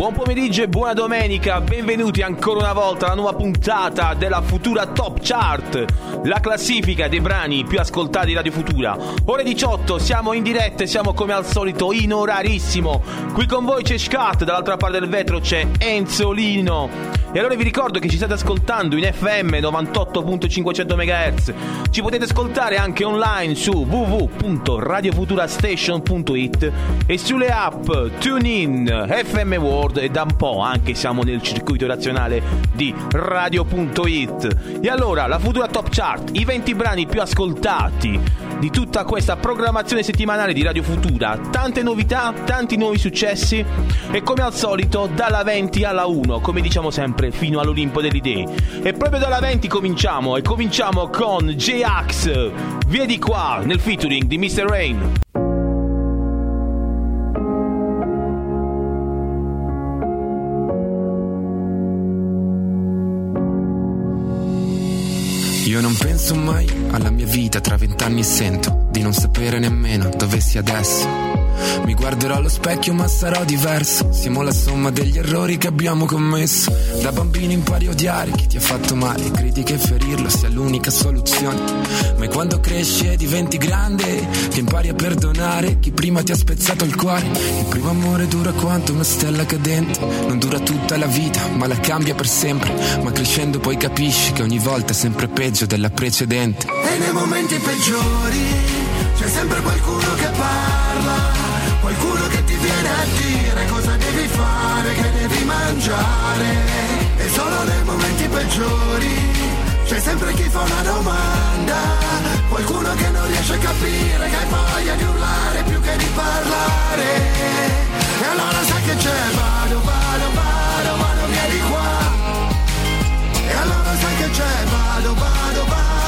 Buon pomeriggio e buona domenica, benvenuti ancora una volta alla nuova puntata della Futura Top Chart, la classifica dei brani più ascoltati di Radio Futura. Ore 18, siamo in diretta e siamo come al solito in orarissimo. Qui con voi c'è Scat, dall'altra parte del vetro c'è Enzolino. E allora vi ricordo che ci state ascoltando in FM 98.500 MHz. Ci potete ascoltare anche online su www.radiofuturastation.it e sulle app TuneIn, FM World e da un po' anche siamo nel circuito nazionale di Radio.it. E allora, la Futura Top Chart, i 20 brani più ascoltati di tutta questa programmazione settimanale di Radio Futura. Tante novità, tanti nuovi successi e come al solito dalla 20 alla 1, come diciamo sempre, fino all'Olimpo delle idee. E proprio dalla 20 cominciamo e cominciamo con J-Ax. Via di qua nel featuring di Mr. Rain. Io non penso mai alla mia vita tra vent'anni e sento di non sapere nemmeno dove sia adesso. Mi guarderò allo specchio ma sarò diverso. Siamo la somma degli errori che abbiamo commesso. Da bambino impari a odiare chi ti ha fatto male. Credi che ferirlo sia l'unica soluzione. Ma quando cresci e diventi grande Che impari a perdonare chi prima ti ha spezzato il cuore. Il primo amore dura quanto una stella cadente. Non dura tutta la vita ma la cambia per sempre. Ma crescendo poi capisci che ogni volta è sempre peggio della precedente. E nei momenti peggiori c'è sempre qualcuno che parla Qualcuno che ti viene a dire cosa devi fare, che devi mangiare. E solo nei momenti peggiori c'è sempre chi fa una domanda. Qualcuno che non riesce a capire che hai voglia di urlare più che di parlare. E allora sai che c'è, vado, vado, vado, vado via di qua. E allora sai che c'è, vado, vado, vado,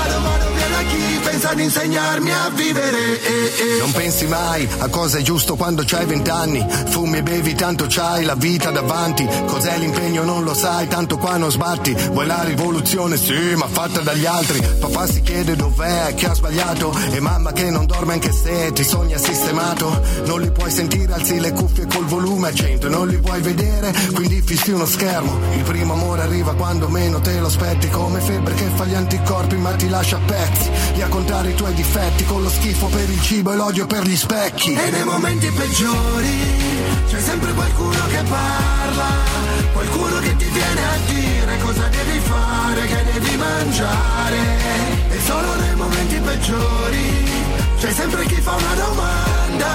da chi pensa ad insegnarmi a vivere. Eh, eh. Non pensi mai a cosa è giusto quando c'hai vent'anni. Fumi e bevi, tanto c'hai la vita davanti. Cos'è l'impegno non lo sai, tanto qua non sbatti. Vuoi la rivoluzione? Sì, ma fatta dagli altri. Papà si chiede dov'è, chi ha sbagliato. E mamma che non dorme anche se ti sogna sistemato. Non li puoi sentire, alzi le cuffie col volume a 100. Non li vuoi vedere, quindi fissi uno schermo. Il primo amore arriva quando meno te lo aspetti. Come febbre che fa gli anticorpi ma ti lascia a pezzi. Li a contare i tuoi difetti con lo schifo per il cibo e l'odio per gli specchi. E nei momenti peggiori c'è sempre qualcuno che parla, qualcuno che ti viene a dire cosa devi fare, che devi mangiare. E solo nei momenti peggiori c'è sempre chi fa una domanda,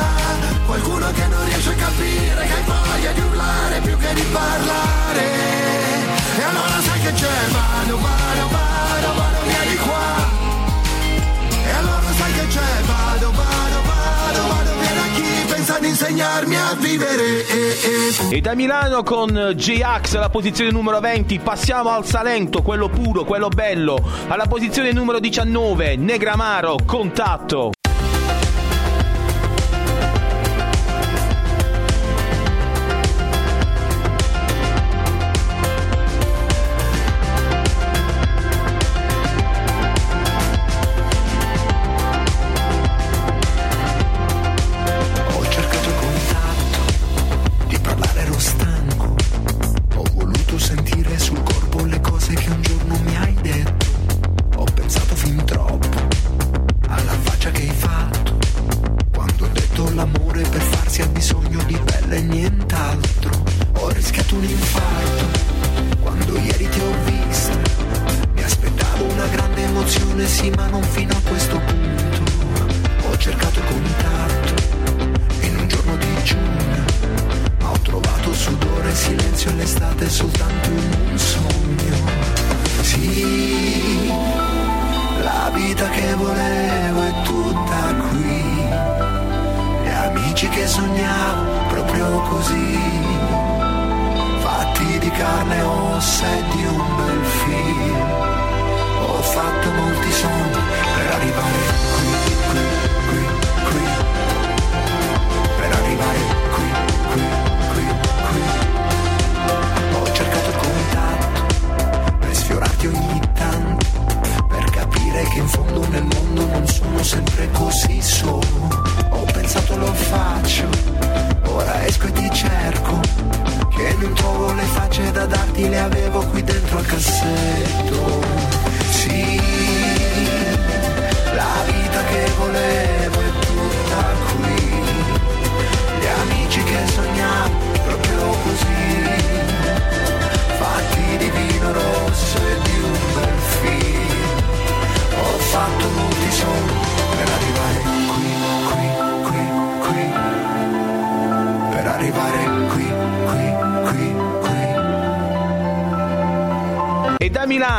qualcuno che non riesce a capire che hai voglia di urlare più che di parlare. E allora sai che c'è, vado, vado, vado, vado via di qua c'è, vado, vado, vado, vado via da chi pensa ad insegnarmi a vivere. Eh, eh. E da Milano con J-Ax alla posizione numero 20 passiamo al Salento, quello puro, quello bello, alla posizione numero 19, Negramaro, contatto.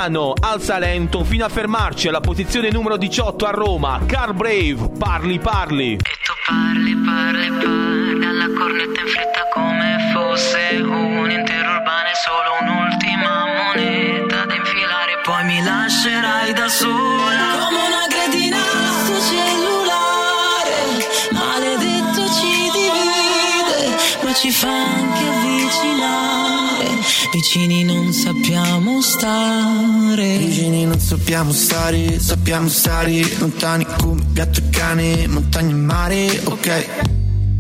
Milano al Salento fino a fermarci alla posizione numero 18 a Roma, Car Brave, parli parli. Che tu parli, parli, parli Vicini non sappiamo stare. Vicini non sappiamo stare, sappiamo stare lontani come gatto e cane, montagna e mare, ok.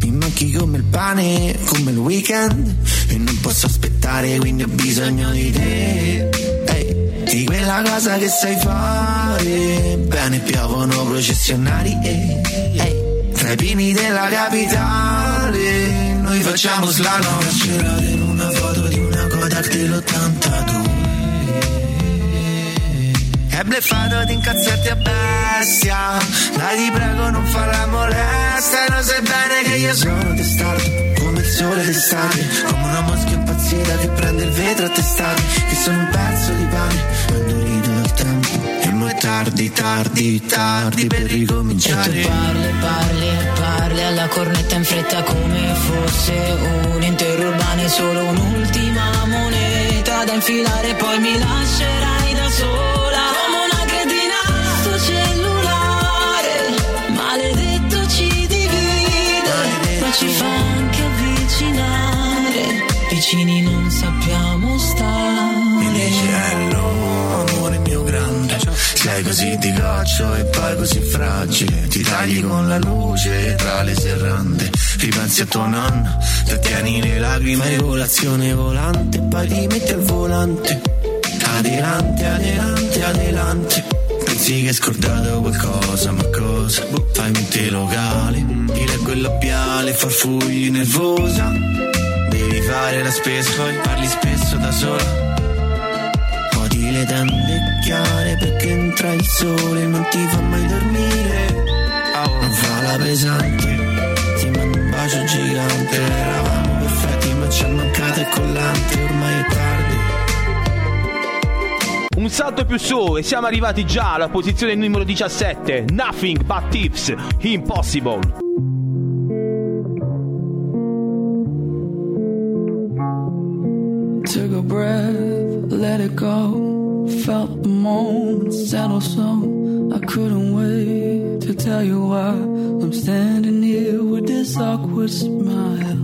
Mi manchi come il pane, come il weekend E non posso aspettare, quindi ho bisogno di te Ehi, Di quella cosa che sai fare Bene, piovono processionari eh, ehi. Tra i pini della capitale Noi facciamo slalom Kodak dell'82 è bleffato di incazzarti a bestia. Dai ti prego non farla molesta E lo sai bene che io sono testardo Come il sole d'estate. Come una mosca impazzita che prende il vetro a testate. Che sono un pezzo di pane Ma tardi, tardi, tardi per E tu ricominciare parli, parli, parli alla cornetta in fretta come fosse un intero urbano e solo un'ultima moneta da infilare, poi mi lascerai da sola. Come una cretina sto cellulare, maledetto ci divide, ma ci fa anche avvicinare. Vicini Sei così di goccio e poi così fragile. Ti tagli con la luce tra le serrande. Ripensi a tua nonna Ti tieni le lacrime. In colazione volante Poi ti metti al volante. Adelante, adelante, adelante. Pensi che hai scordato qualcosa, ma cosa? Boh, Fai mente locale Ti leggo il labiale, farfugli nervosa. Devi fare la spesa, poi parli spesso da sola le tende chiare perché entra il sole non ti fa mai dormire. Non fa la pesante Ti mando un bacio gigante. Eravamo perfetti ma ci è mancato il collante Ormai è tardi. Un salto più su e siamo arrivati già alla posizione numero 17, Nothing But Tips, Impossible. The moment settle so I couldn't wait to tell you why I'm standing here with this awkward smile.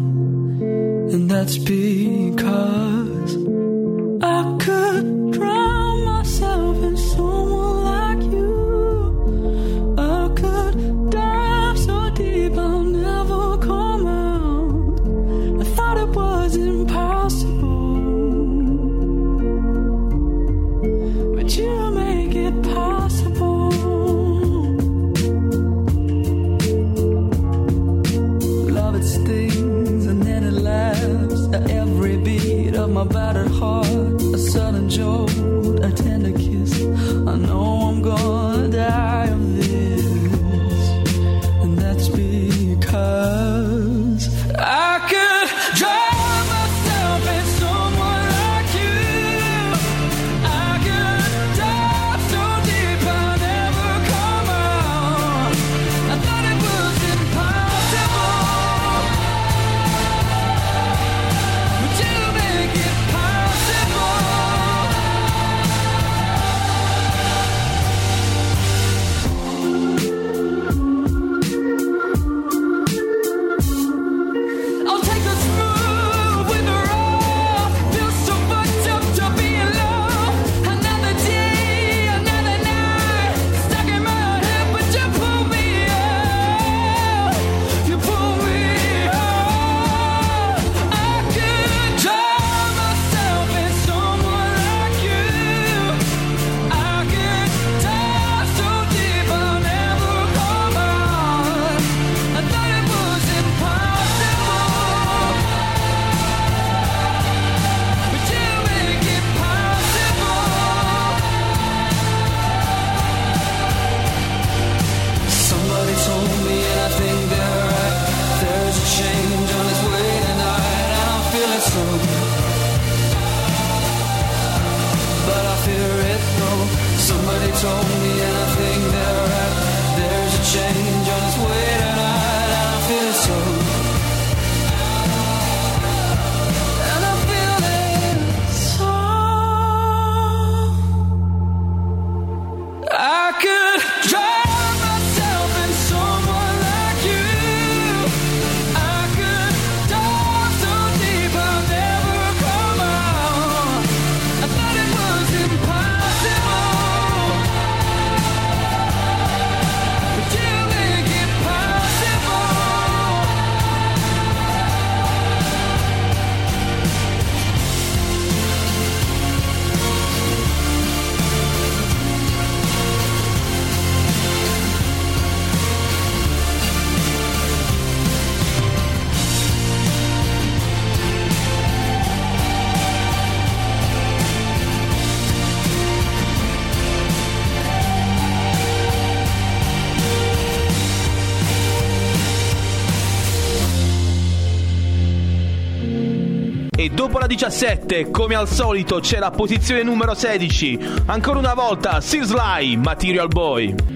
And that's because 17, come al solito, c'è la posizione numero 16. Ancora una volta, Sirslai, Material Boy.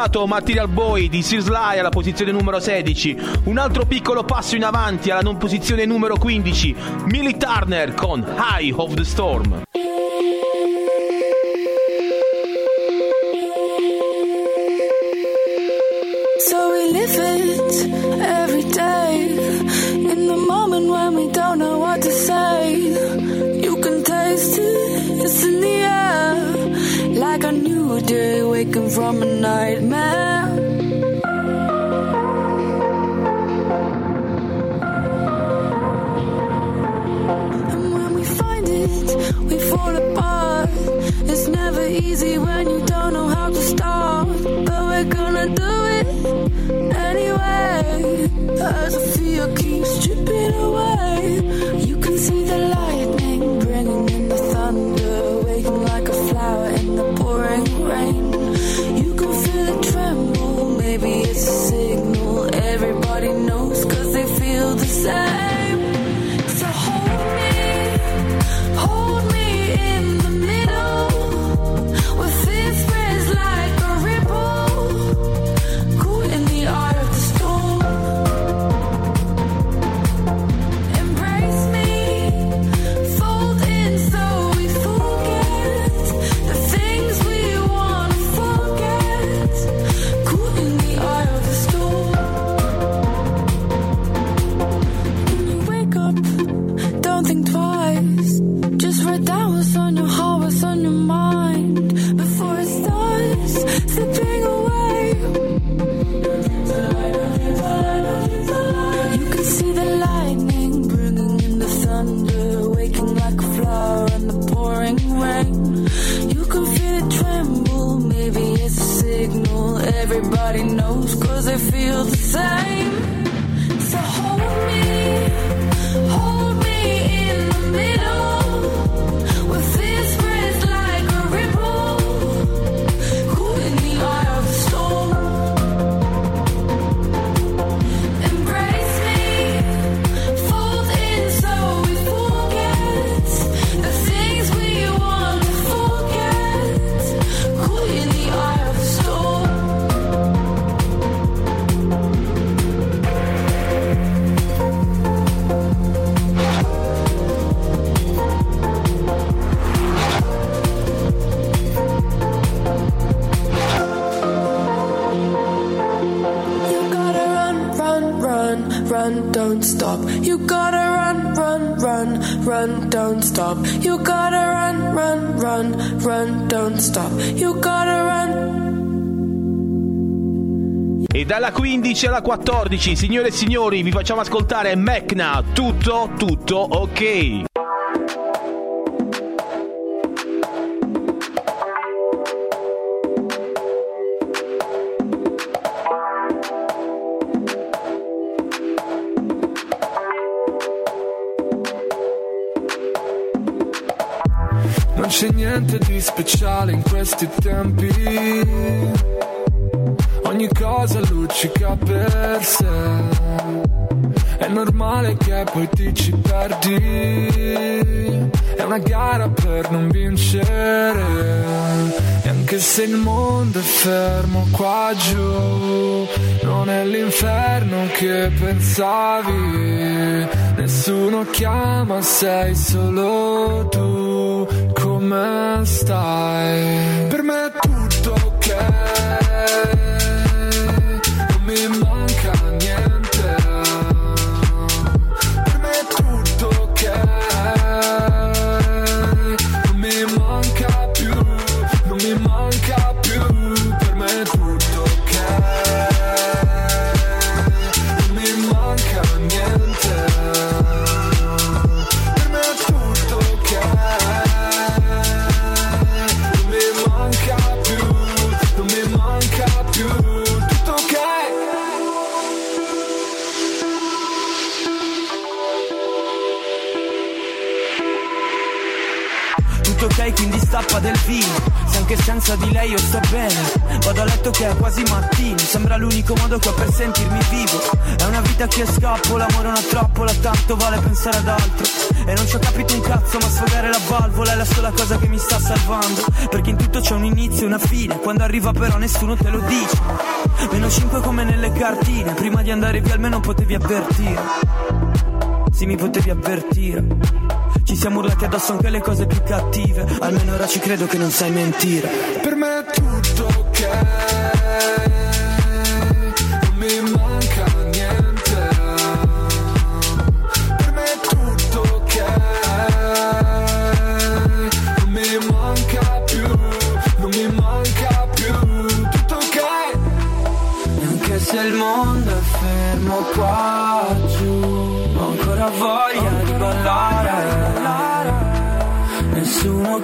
portato Material Boy di Sirslai alla posizione numero 16, un altro piccolo passo in avanti alla non posizione numero 15, Millie Turner con High of the Storm. from a nightmare. Dalla 15 alla 14, signore e signori, vi facciamo ascoltare Mecna, tutto, tutto ok. Non c'è niente di speciale in questi tempi poi ti ci perdi. È una gara per non vincere. E anche se il mondo è fermo qua giù, non è l'inferno che pensavi. Nessuno chiama, sei solo tu. Come stai? L'unico modo che ho per sentirmi vivo È una vita che scappo, l'amore è una trappola Tanto vale pensare ad altro E non ci ho capito un cazzo ma sfogare la valvola È la sola cosa che mi sta salvando Perché in tutto c'è un inizio e una fine Quando arriva però nessuno te lo dice Meno 5 come nelle cartine Prima di andare via almeno potevi avvertire sì, mi potevi avvertire. Ci siamo urlati addosso anche le cose più cattive. Almeno ora ci credo che non sai mentire. Per me è tutto ok.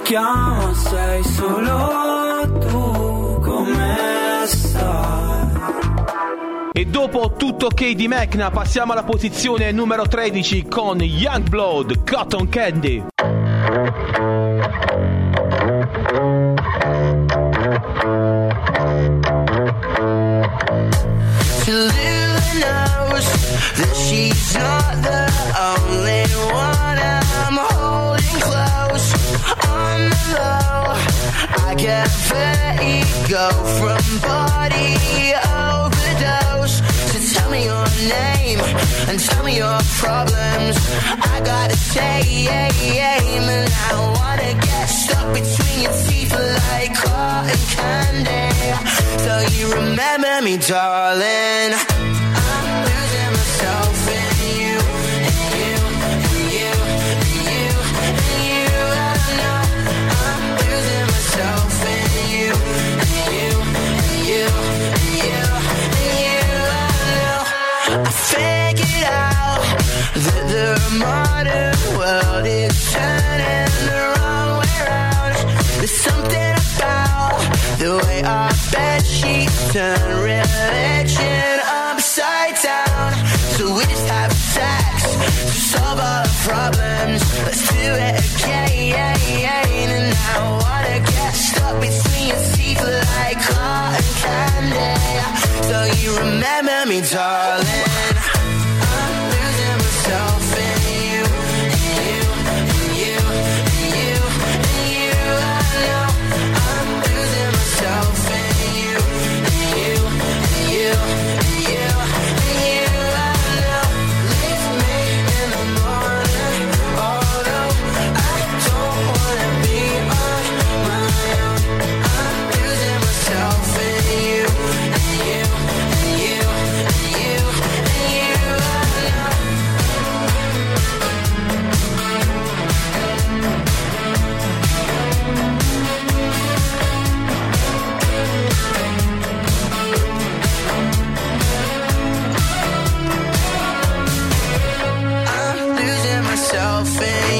Chiama, sei solo tu come stai e dopo tutto ok di Mecna passiamo alla posizione numero 13 con Youngblood Cotton Candy. that she's not From body overdose. Tell me your name and tell me your problems. I gotta say, and I wanna get stuck between your teeth like cotton candy. So you remember me, darling. Modern world is turning the wrong way around. There's something about the way our turn religion upside down. So we just have sex to solve our problems. Let's do it again. And I wanna get stuck between your teeth like cotton candy. So you remember me, darling. face.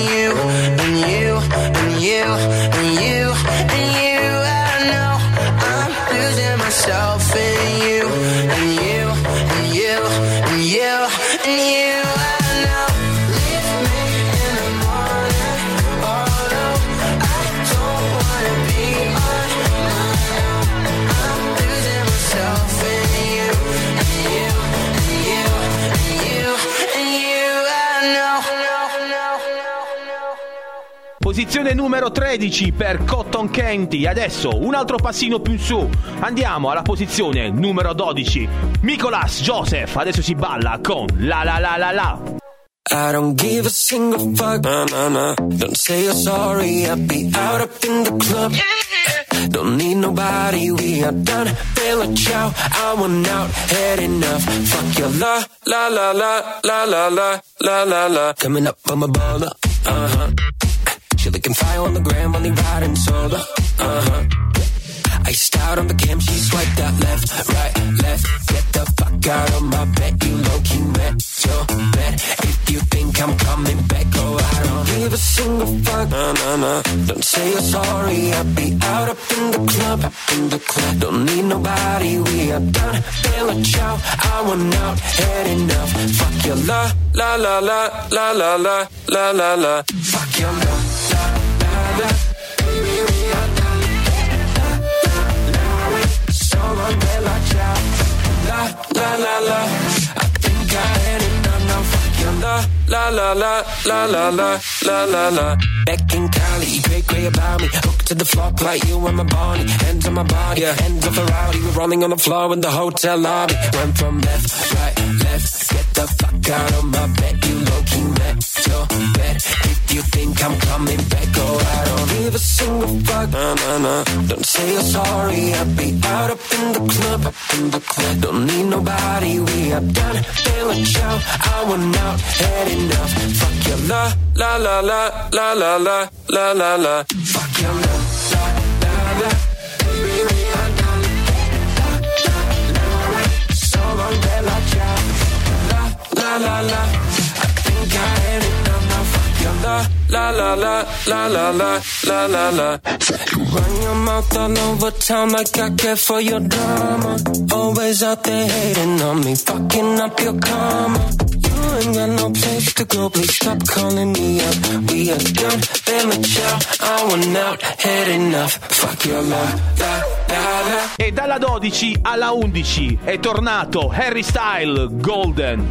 Numero 13 per Cotton Candy. Adesso un altro passino più in su. Andiamo alla posizione numero 12. Nicolas Joseph. Adesso si balla con La La La La La. I don't give a single fuck, nah, nah, nah. Don't say you're sorry, I'll be out up in the club. Don't need nobody, we are done. Bella ciao, I want out, had enough. Fuck your la, la, la, la, la, la, la, la, la, la. Coming up on my baller, uh huh. Looking fire on the gram, only riding solo, uh huh. Iced out on the cam, she swiped out left, right, left. Get the fuck out of my bed, you low key met your bed. If you think I'm coming back, go I don't give a single fuck. Nah, nah, nah. Don't say you're sorry, I'll be out up in the club, in the club. Don't need nobody, we are done. Bella ciao, I want out, had enough. Fuck your la, la, la, la, la, la, la, la, la, la. Fuck your la, la la la la la la la la. Back in Cali, you great, great about me. Hooked to the flock like you and my Barney. Hands on my body, yeah. hands off a rowdy. We're running on the floor in the hotel lobby. Went from left, right, left. Get the fuck out of my bed, you low key met your you think I'm coming back, oh, I don't give a single fuck. Nah, nah, nah. Don't say you're sorry, I'll be out up in the club, up in the club. Don't need nobody, we are done. Feeling ciao, I want out, had enough. Fuck your la, la, la, la, la, la, la, la, la, la. Fuck your la, la, la, la. Baby, we are done. La, la, la, la. So long, bella ciao. La, la, la, la. La, la, la, la, la, la, la, la, la, la. You run your mouth all over town like I care for your drama. Always out there hating on me, fucking up your karma. You ain't got no place to go, please stop calling me up. We are done, family ciao. I want out, had enough. Fuck your la, la. E dalla 12 alla 11 è tornato Harry Style golden.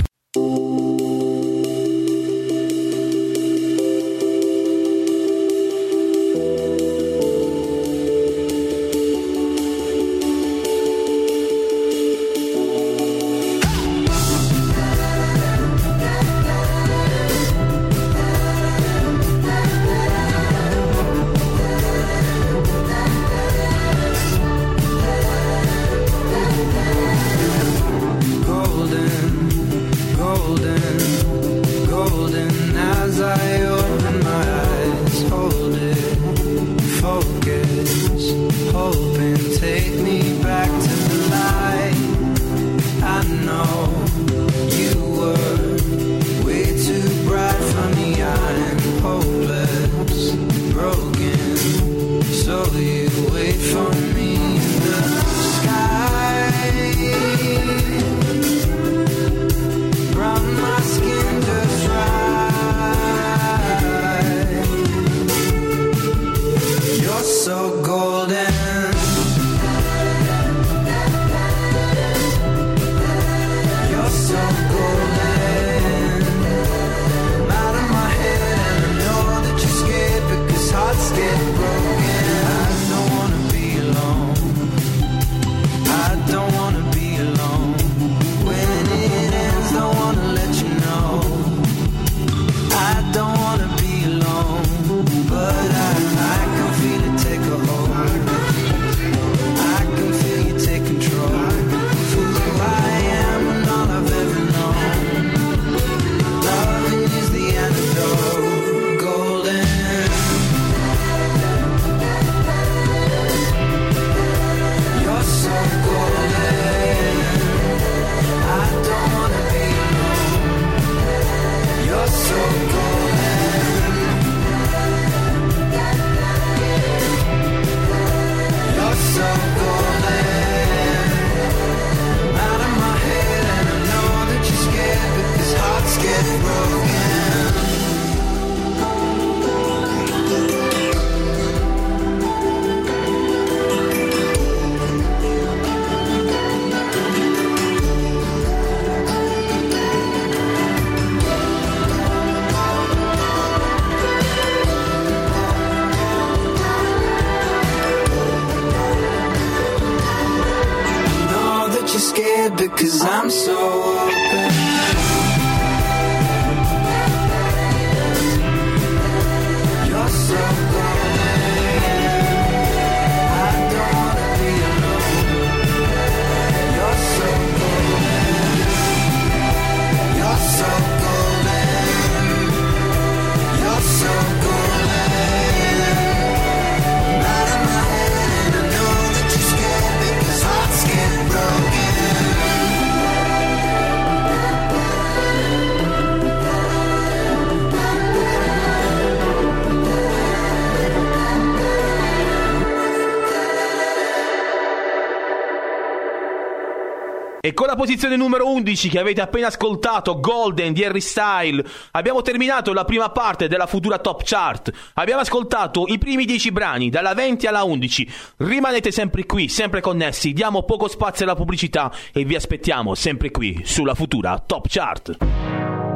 Posizione numero 11 che avete appena ascoltato, Golden di Harry Style, abbiamo terminato la prima parte della futura top chart. Abbiamo ascoltato i primi 10 brani, dalla 20 alla 11. Rimanete sempre qui, sempre connessi, diamo poco spazio alla pubblicità e vi aspettiamo sempre qui sulla futura top chart.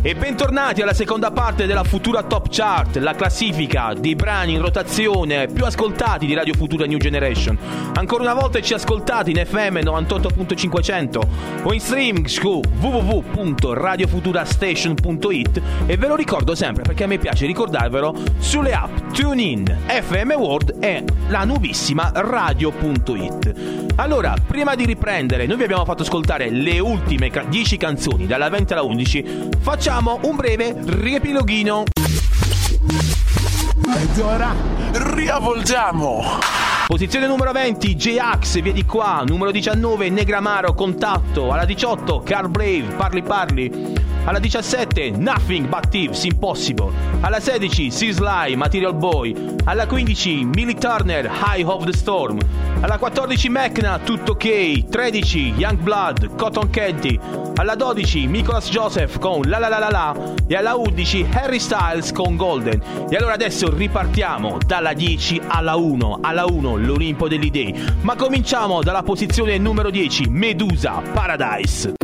E bentornati alla seconda parte della Futura Top Chart, la classifica dei brani in rotazione più ascoltati di Radio Futura New Generation. Ancora una volta ci ascoltate in FM 98.500 o in streaming su www.radiofuturastation.it e ve lo ricordo sempre perché a me piace ricordarvelo sulle app TuneIn, FM World e la nuovissima Radio.it. Allora, prima di riprendere, noi vi abbiamo fatto ascoltare le ultime ca- 10 canzoni dalla 20 alla 11. Facciamo un breve riepiloghino. Ed ora riavvolgiamo. Posizione numero 20, J-Ax, via di qua. Numero 19, Negramaro, Contatto. Alla 18, Car Brave, Parli Parli. Alla 17, Nothing But Thieves, Impossible. Alla 16, Sly, Material Boy. Alla 15, Millie Turner, High of the Storm. Alla 14, Mecna, Tutto Ok. 13, Young Blood, Cotton Candy. Alla 12, Nicholas Joseph con La La La La La. E alla 11, Harry Styles con Golden. E allora adesso ripartiamo dalla 10 alla 1. Alla 1, l'Olimpo degli Dei. Ma cominciamo dalla posizione numero 10, Medusa, Paradise.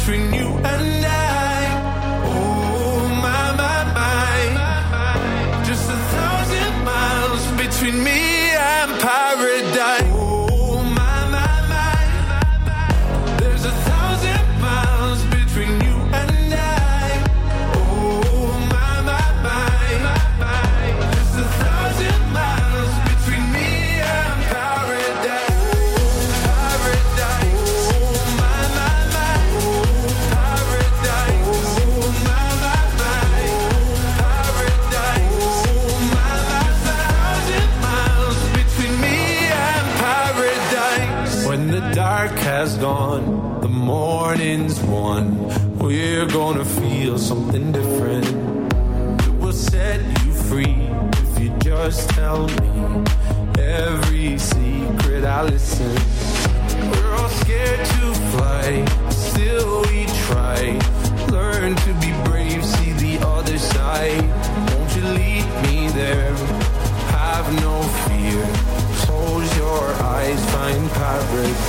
country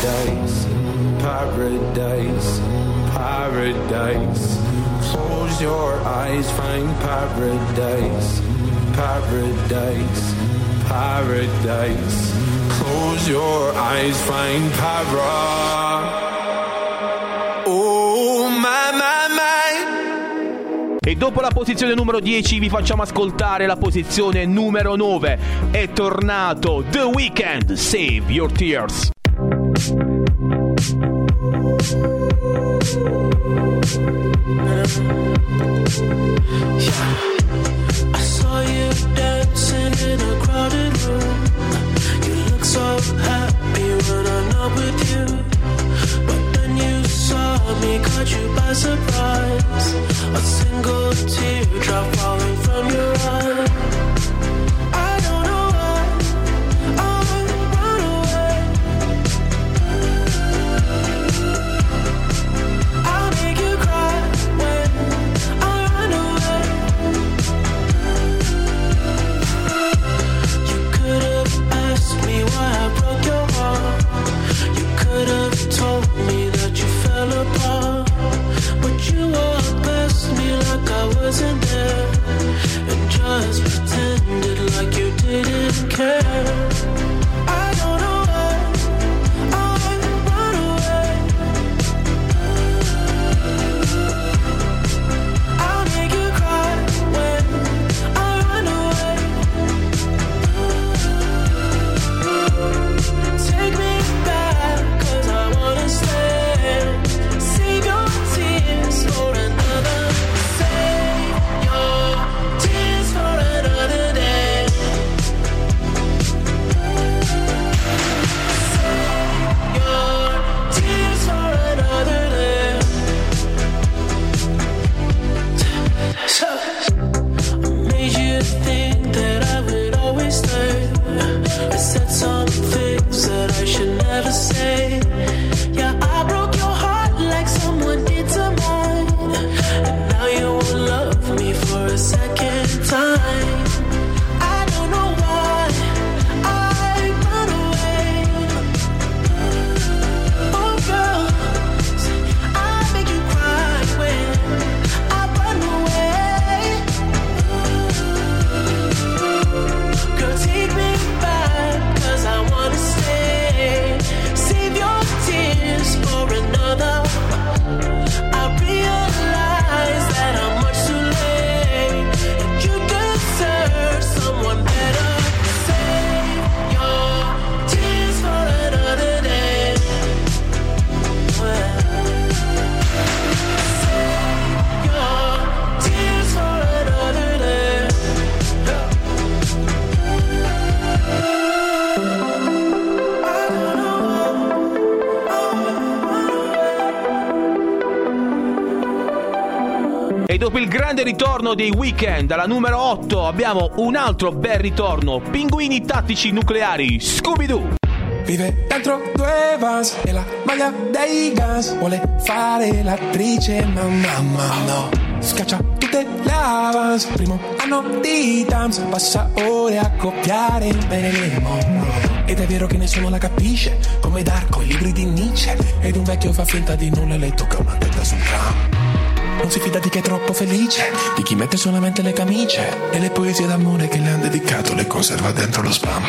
paradise. Paradise. Paradise. Close your eyes, find paradise. Paradise. Paradise. Close your eyes, find para. Oh my my my. E dopo la posizione numero 10 vi facciamo ascoltare la posizione numero 9. È tornato The Weeknd, Save Your Tears. I ritorno dei weekend alla numero 8 abbiamo un altro bel ritorno. Pinguini tattici nucleari, Scooby-Doo. Vive dentro due vans e la maglia dei Guns Vuole fare l'attrice ma mamma no. Scaccia tutte le avance. Primo anno di dance Passa ore a copiare Marilyn Monroe Ed è vero che nessuno la capisce Come Darko, i libri di Nietzsche. Ed un vecchio fa finta di nulla e le tocca una testa sul tram non si fida di chi è troppo felice, di chi mette solamente le camicie e le poesie d'amore che le han dedicato le conserva dentro lo spam.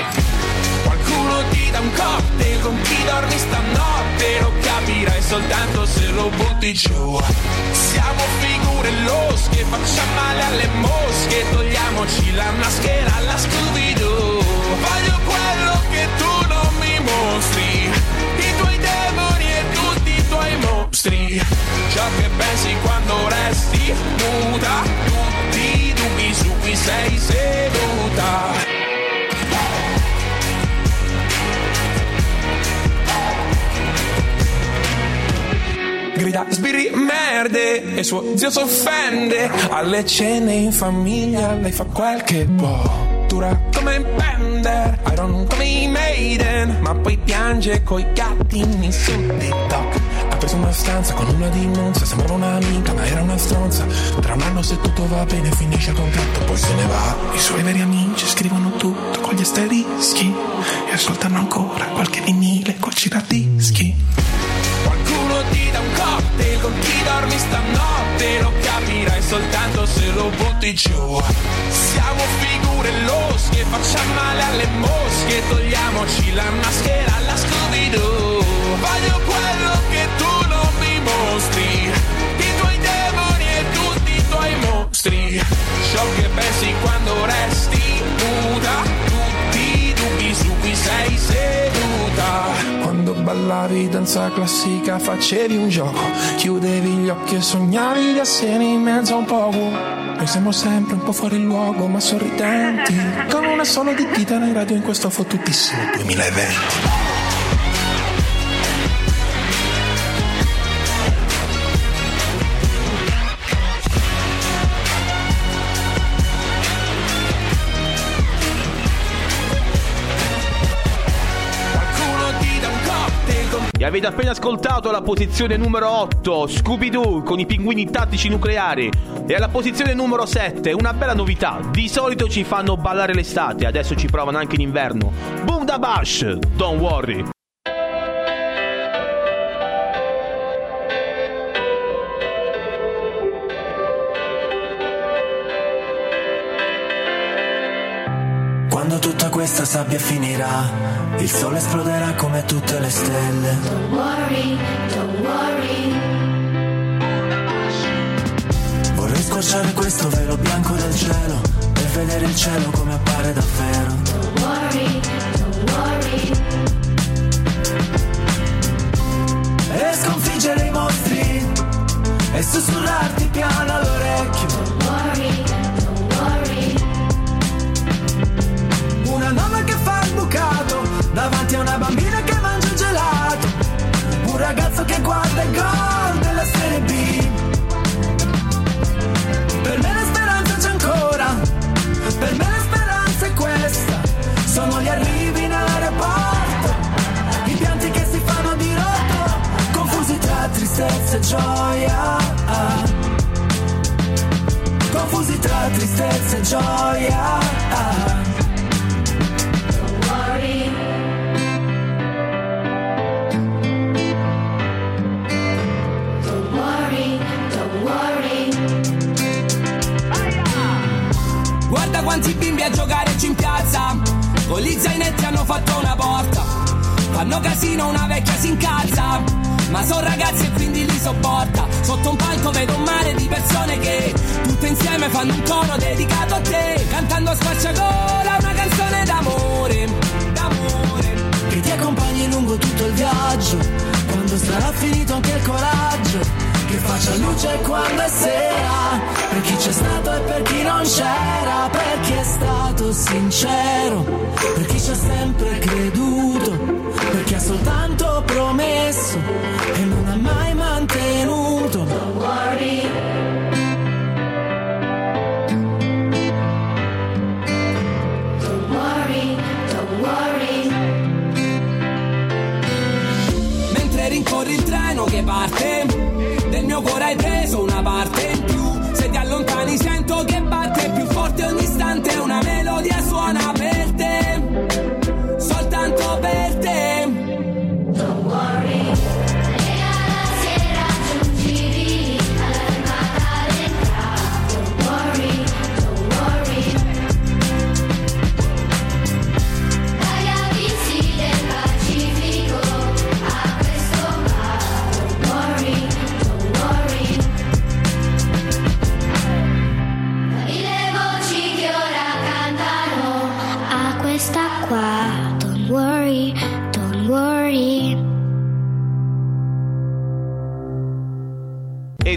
Qualcuno ti dà un cocktail con chi dormi stanotte Lo capirai soltanto se lo butti giù Siamo figure losche, facciamo male alle mosche Togliamoci la maschera alla Scooby-Doo Voglio quello che tu non mi mostri I tuoi demoni e tutti i mostri Ciò che pensi quando resti muta Tutti i dubbi su cui sei seduta Grida sbirri merde e suo zio s'offende. Alle cene in famiglia lei fa quel che può. Dura come Bender, Iron come i Maiden, ma poi piange coi gattini su TikTok. Preso una stanza con una di Monza Sembrava un'amica ma era una stronza. Tra un anno se tutto va bene finisce il contratto Poi se ne va. I suoi veri amici scrivono tutto con gli asterischi E ascoltano ancora qualche vinile col giradischi. Qualcuno ti dà un cocktail con chi dormi stanotte Lo capirai soltanto se lo butti giù. Siamo figure losche, facciamo male alle mosche Togliamoci la maschera alla Scooby-Doo Voglio quello che tu non mi mostri. I tuoi demoni e tutti i tuoi mostri. Ciò che pensi quando resti nuda. Tutti i dubbi su cui sei seduta. Quando ballavi danza classica facevi un gioco. Chiudevi gli occhi e sognavi di essere in mezzo a un poco Noi siamo sempre un po' fuori luogo ma sorridenti. Con una sola di dita in radio in questo fottutissimo 2020 avete appena ascoltato la posizione numero 8, Scooby-Doo con i pinguini tattici nucleari. E alla posizione numero 7, una bella novità. Di solito ci fanno ballare l'estate, adesso ci provano anche in inverno. Boom da Bash, don't worry. Quando tutta questa sabbia finirà, il sole esploderà come tutte le stelle. Don't worry, don't worry. Vorrei squarciare questo velo bianco del cielo per vedere il cielo come appare davvero. Don't worry, don't worry. E sconfiggere i mostri e sussurrarti piano all'orecchio. Don't worry, nonna che fa il bucato davanti a una bambina che mangia gelato. Un ragazzo che guarda il gol della Serie B. Per me la speranza c'è ancora, per me la speranza è questa. Sono gli arrivi in aeroporto, i pianti che si fanno di rotto, confusi tra tristezza e gioia. Confusi tra tristezza e gioia. Quanti bimbi a giocare in piazza. Con gli zainetti hanno fatto una porta. Fanno casino, una vecchia si incazza Ma sono ragazzi e quindi li sopporta. Sotto un palco vedo un mare di persone che Tutte insieme fanno un coro dedicato a te. Cantando a spacciagola una canzone d'amore D'amore. Che ti accompagni lungo tutto il viaggio, quando sarà finito anche il coraggio, che faccia luce quando è sera, per chi c'è stato e per chi non c'era, per chi è stato sincero, per chi ci ha sempre creduto, per chi ha soltanto promesso e non ha mai mantenuto.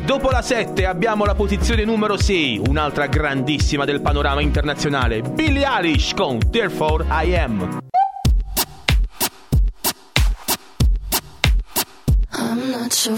Dopo la 7 abbiamo la posizione numero 6, un'altra grandissima del panorama internazionale, Billie Eilish con Therefore I Am. I'm not your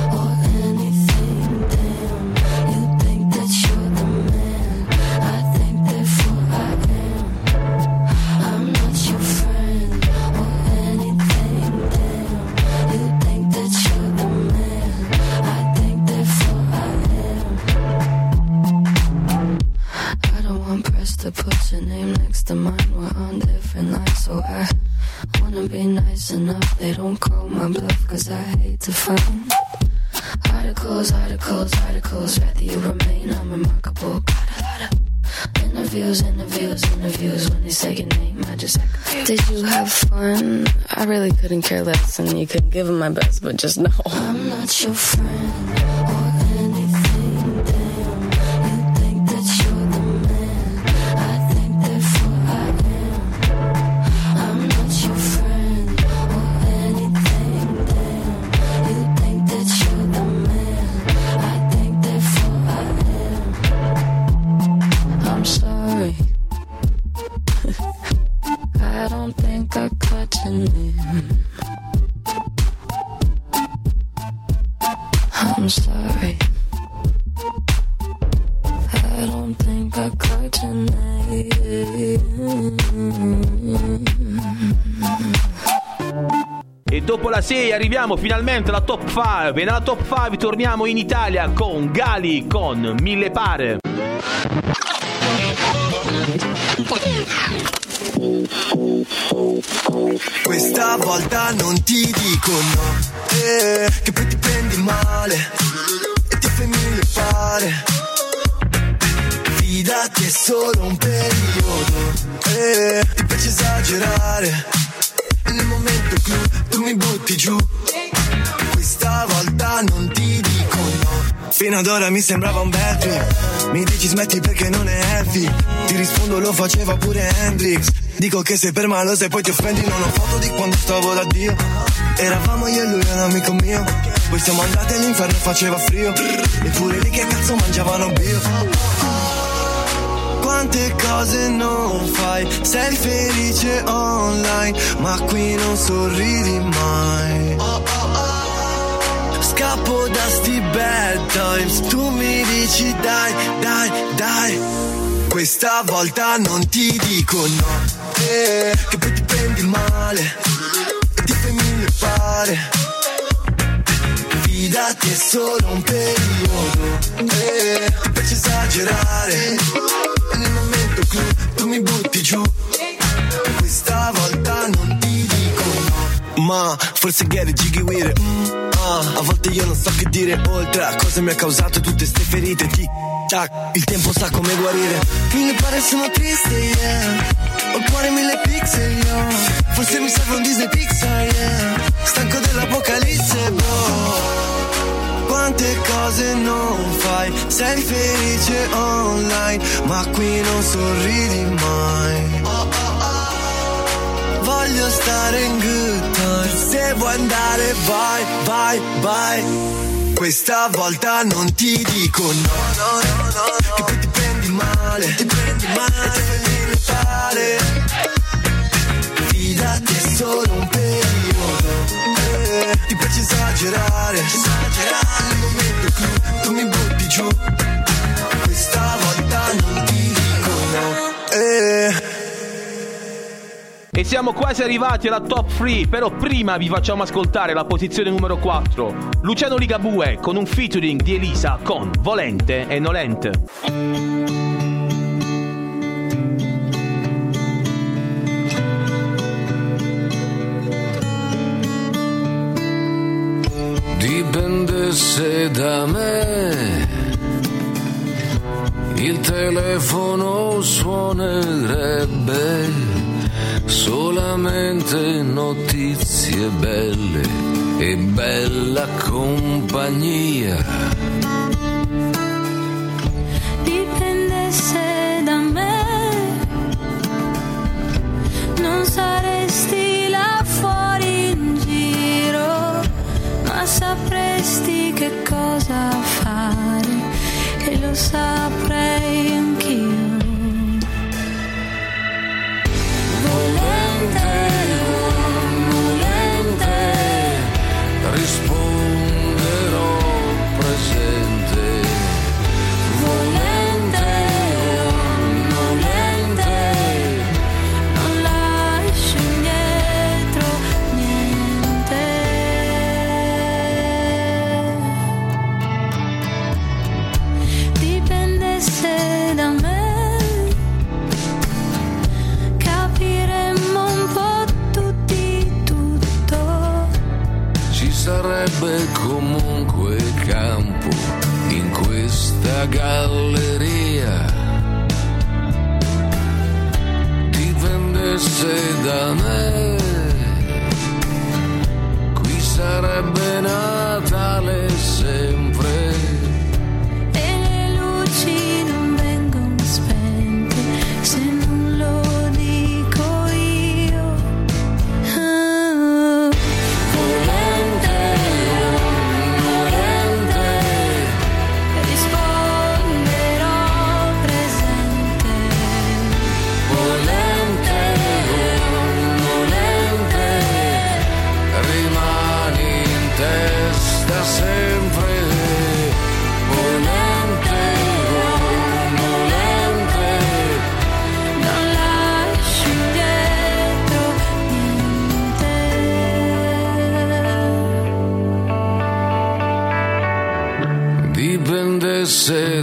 couldn't give them my best, but just know I'm not your friend. Dopo la 6 arriviamo finalmente alla top 5 e nella top 5 torniamo in Italia con Gali con Mille Pare. Questa volta non ti dico no, eh, che poi ti prendi male e ti fai mille pare. Fidati è solo un periodo, eh, ti piace esagerare. E nel momento clou tu mi butti giù. Questa volta non ti dico no. Fino ad ora mi sembrava un trip. Mi dici smetti perché non è heavy. Ti rispondo lo faceva pure Hendrix. Dico che sei per malo se poi ti offendi non ho foto di quando stavo da Dio. Eravamo io e lui un amico mio. Poi siamo andati all'inferno e faceva frio. Eppure lì che cazzo mangiavano bio. Quante cose non fai, sei felice online, ma qui non sorridi mai. Scappo da sti bad times, tu mi dici dai, dai, dai. Questa volta non ti dico no, eh, che poi ti prendi male, e ti fai mille pare. Fidati è solo un periodo, eh, ti piace esagerare. E momento clou tu mi butti giù. Questa volta non ti dico no. Ma forse it, jiggy with it. mm, ah. A volte io non so che dire oltre a cosa mi ha causato tutte ste ferite. Tic tac, il tempo sa come guarire. Mille pare sono triste, yeah. Ho cuore mille pixel, yo. Forse mi serve un Disney Pixar, yeah. Stanco dell'apocalisse, bro. Quante cose non fai, sei felice online, ma qui non sorridi mai. Voglio stare in good times, se vuoi andare vai, vai, vai. Questa volta non ti dico no, no, no, no, che poi ti prendi male, ti prendi male, e ti fai mille pare. Fidati è solo un periodo, ti piace esagerare, esagerare. Nel momento clou tu mi butti giù, questa volta non ti dico no, eh. E siamo quasi arrivati alla top 3, però prima vi facciamo ascoltare la posizione numero 4. Luciano Ligabue con un featuring di Elisa con Volente e Nolente. Dipendesse da me, il telefono suonerebbe solamente notizie belle e bella compagnia. Cosa fare, e lo saprei galleria. Dipendesse da me, qui sarebbe Natale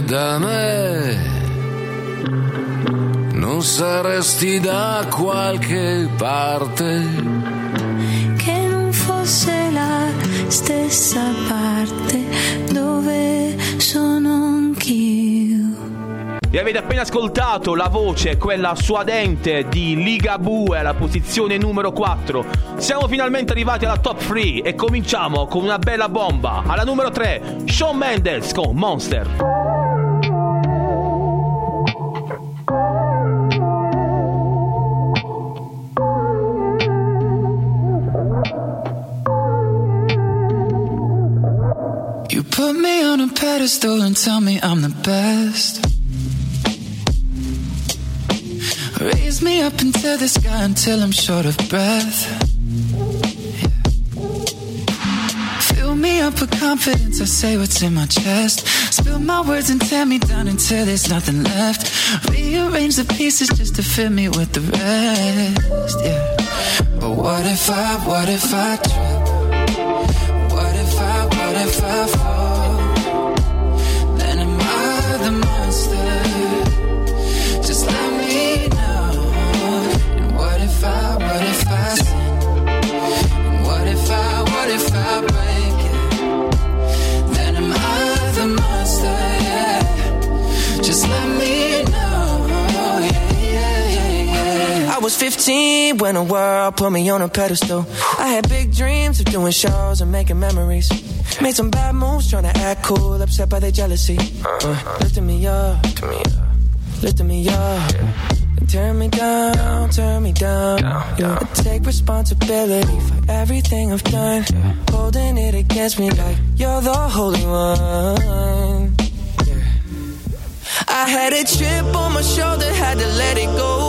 da me, non saresti da qualche parte. che non fosse la stessa parte dove sono anch'io. E avete appena ascoltato la voce, quella suadente di Ligabue alla posizione numero 4. Siamo finalmente arrivati alla top 3 e cominciamo con una bella bomba. Alla numero 3, Shawn Mendes con Monster. Pedestal and tell me I'm the best. Raise me up into the sky until I'm short of breath. Fill me up with confidence, I say what's in my chest. Spill my words and tear me down until there's nothing left. Rearrange the pieces just to fill me with the rest. Yeah. But what if I, what if I trip? 15 when the world put me on a pedestal. I had big dreams of doing shows and making memories. Made some bad moves trying to act cool, upset by their jealousy. Uh, lifting me up, lifting me up. Turn me down, turn me down. I take responsibility for everything I've done. Holding it against me like you're the holy one. I had a chip on my shoulder, had to let it go.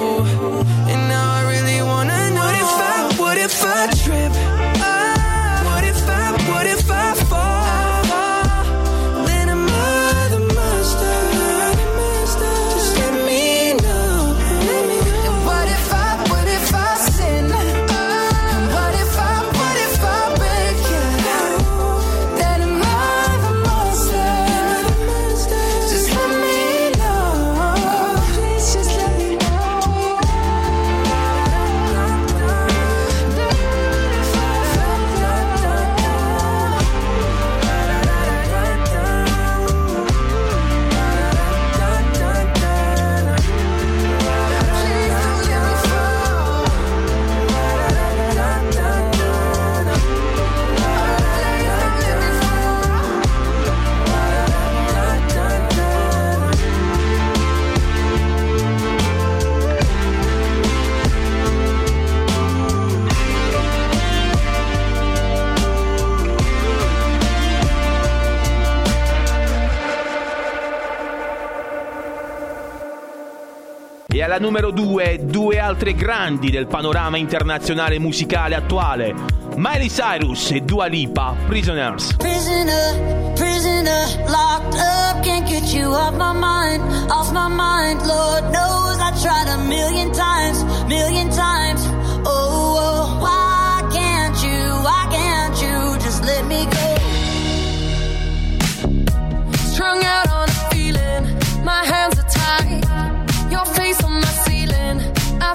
Alla numero 2 due altre grandi del panorama internazionale musicale attuale, Miley Cyrus e Dua Lipa, Prisoners. Prisoner, prisoner, locked up, can't get you off my mind, off my mind. Lord knows I tried a million times, million times. Oh, oh, why can't you, why can't you just let me go? Strung out on a feeling, my hands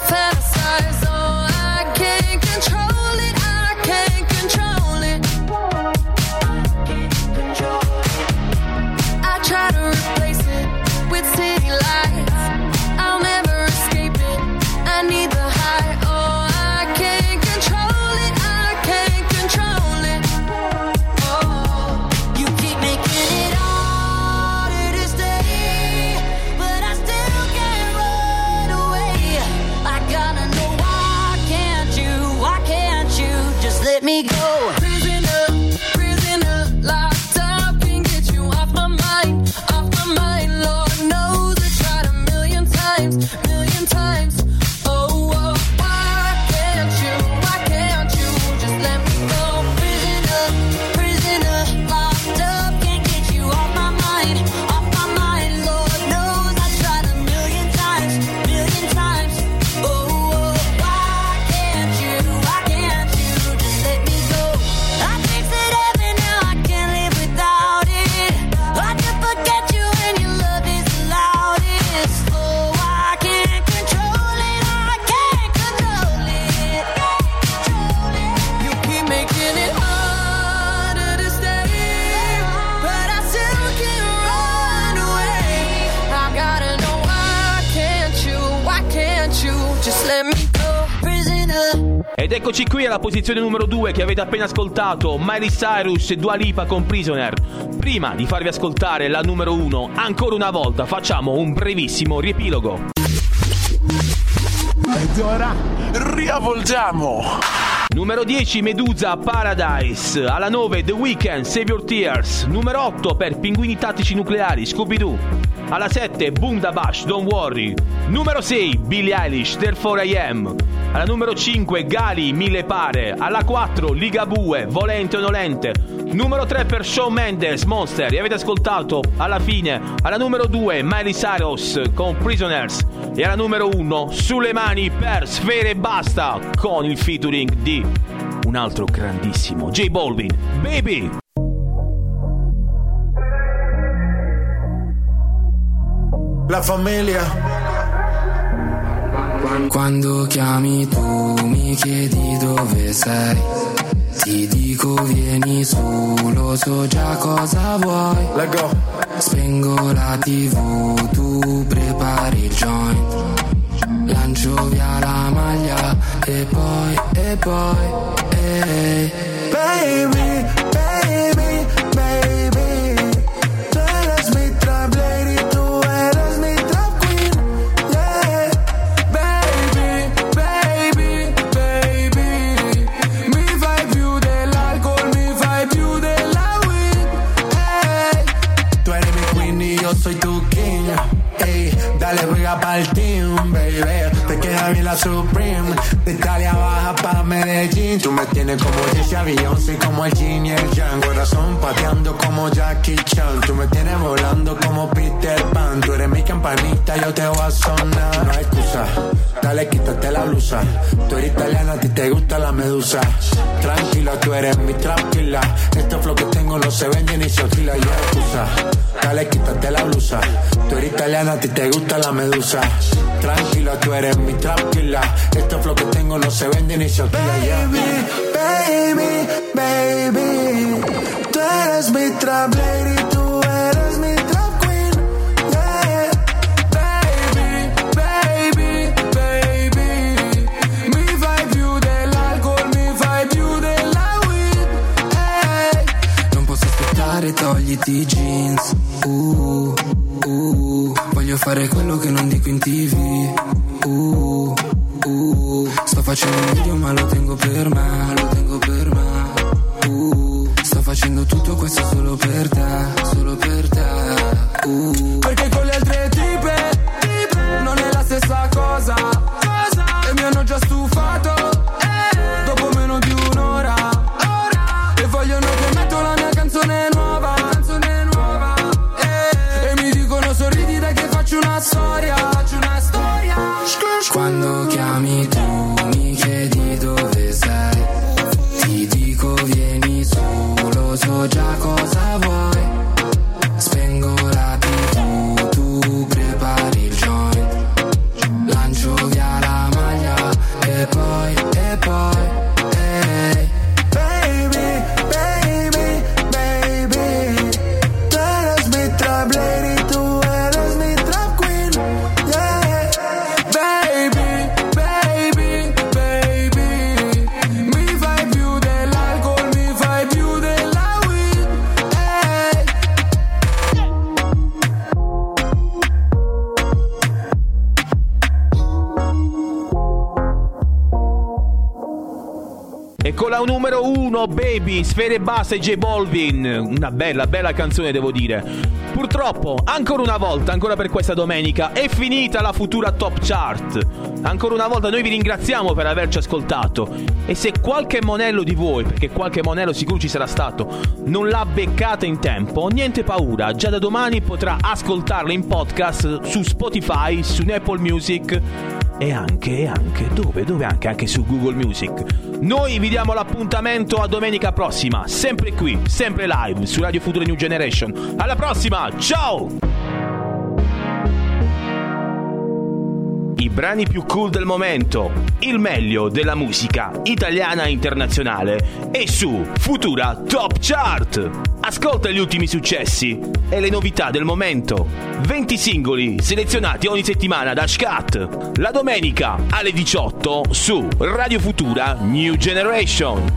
I posizione numero 2 che avete appena ascoltato, Miley Cyrus e Dua Lipa con Prisoner. Prima di farvi ascoltare la numero 1, ancora una volta facciamo un brevissimo riepilogo. Ed ora riavvolgiamo. Numero 10 Medusa Paradise, alla 9 The Weeknd Save Your Tears, numero 8 per Pinguini Tattici Nucleari Scooby-Doo, alla 7 Boom da Bash Don't Worry, numero 6 Billie Eilish Therefore I Am, alla numero 5 Gali Mille Pare, alla 4 Ligabue Volente o Nolente, numero 3 per Shawn Mendes Monster, e avete ascoltato alla fine, alla numero 2 Miley Cyrus con Prisoners. E alla numero 1 Sulle mani per Sfere e Basta con il featuring di un altro grandissimo J Balvin, Baby! La famiglia. Quando chiami tu mi chiedi dove sei. Ti dico vieni su, lo so già cosa vuoi. Let go. Spengo la tv, tu prepari il joint. Lancio via la maglia e poi, e poi, ehi. Baby, baby, Tú eres italiana, a ti te gusta la medusa. Tranquila, tú eres mi tranquila. Este flow que tengo no se vende ni se oscila. Y excusa, dale quítate la blusa. Tú eres italiana, a ti te gusta la medusa. Tranquila, tú eres mi tranquila. Este flow que tengo no se vende ni se oscila. Baby, baby, baby. Tú eres mi trap lady, tú togliti i jeans. Uh, uh, voglio fare quello che non dico in tv. Uh, uh, sto facendo Sfere Basse e J Balvin. Una bella, bella canzone devo dire. Purtroppo, ancora una volta, ancora per questa domenica, è finita la futura top chart. Ancora una volta noi vi ringraziamo per averci ascoltato e se qualche monello di voi, perché qualche monello sicuro ci sarà stato, non l'ha beccata in tempo, niente paura, già da domani potrà ascoltarla in podcast su Spotify, su Apple Music e anche, e anche, dove? Dove anche? Anche su Google Music. Noi vi diamo l'appuntamento a domenica prossima, sempre qui, sempre live su Radio Future New Generation. Alla prossima, ciao! I brani più cool del momento, il meglio della musica italiana e internazionale è su Futura Top Chart. Ascolta gli ultimi successi e le novità del momento. 20 singoli selezionati ogni settimana da Scat. La domenica alle 18 su Radio Futura New Generation.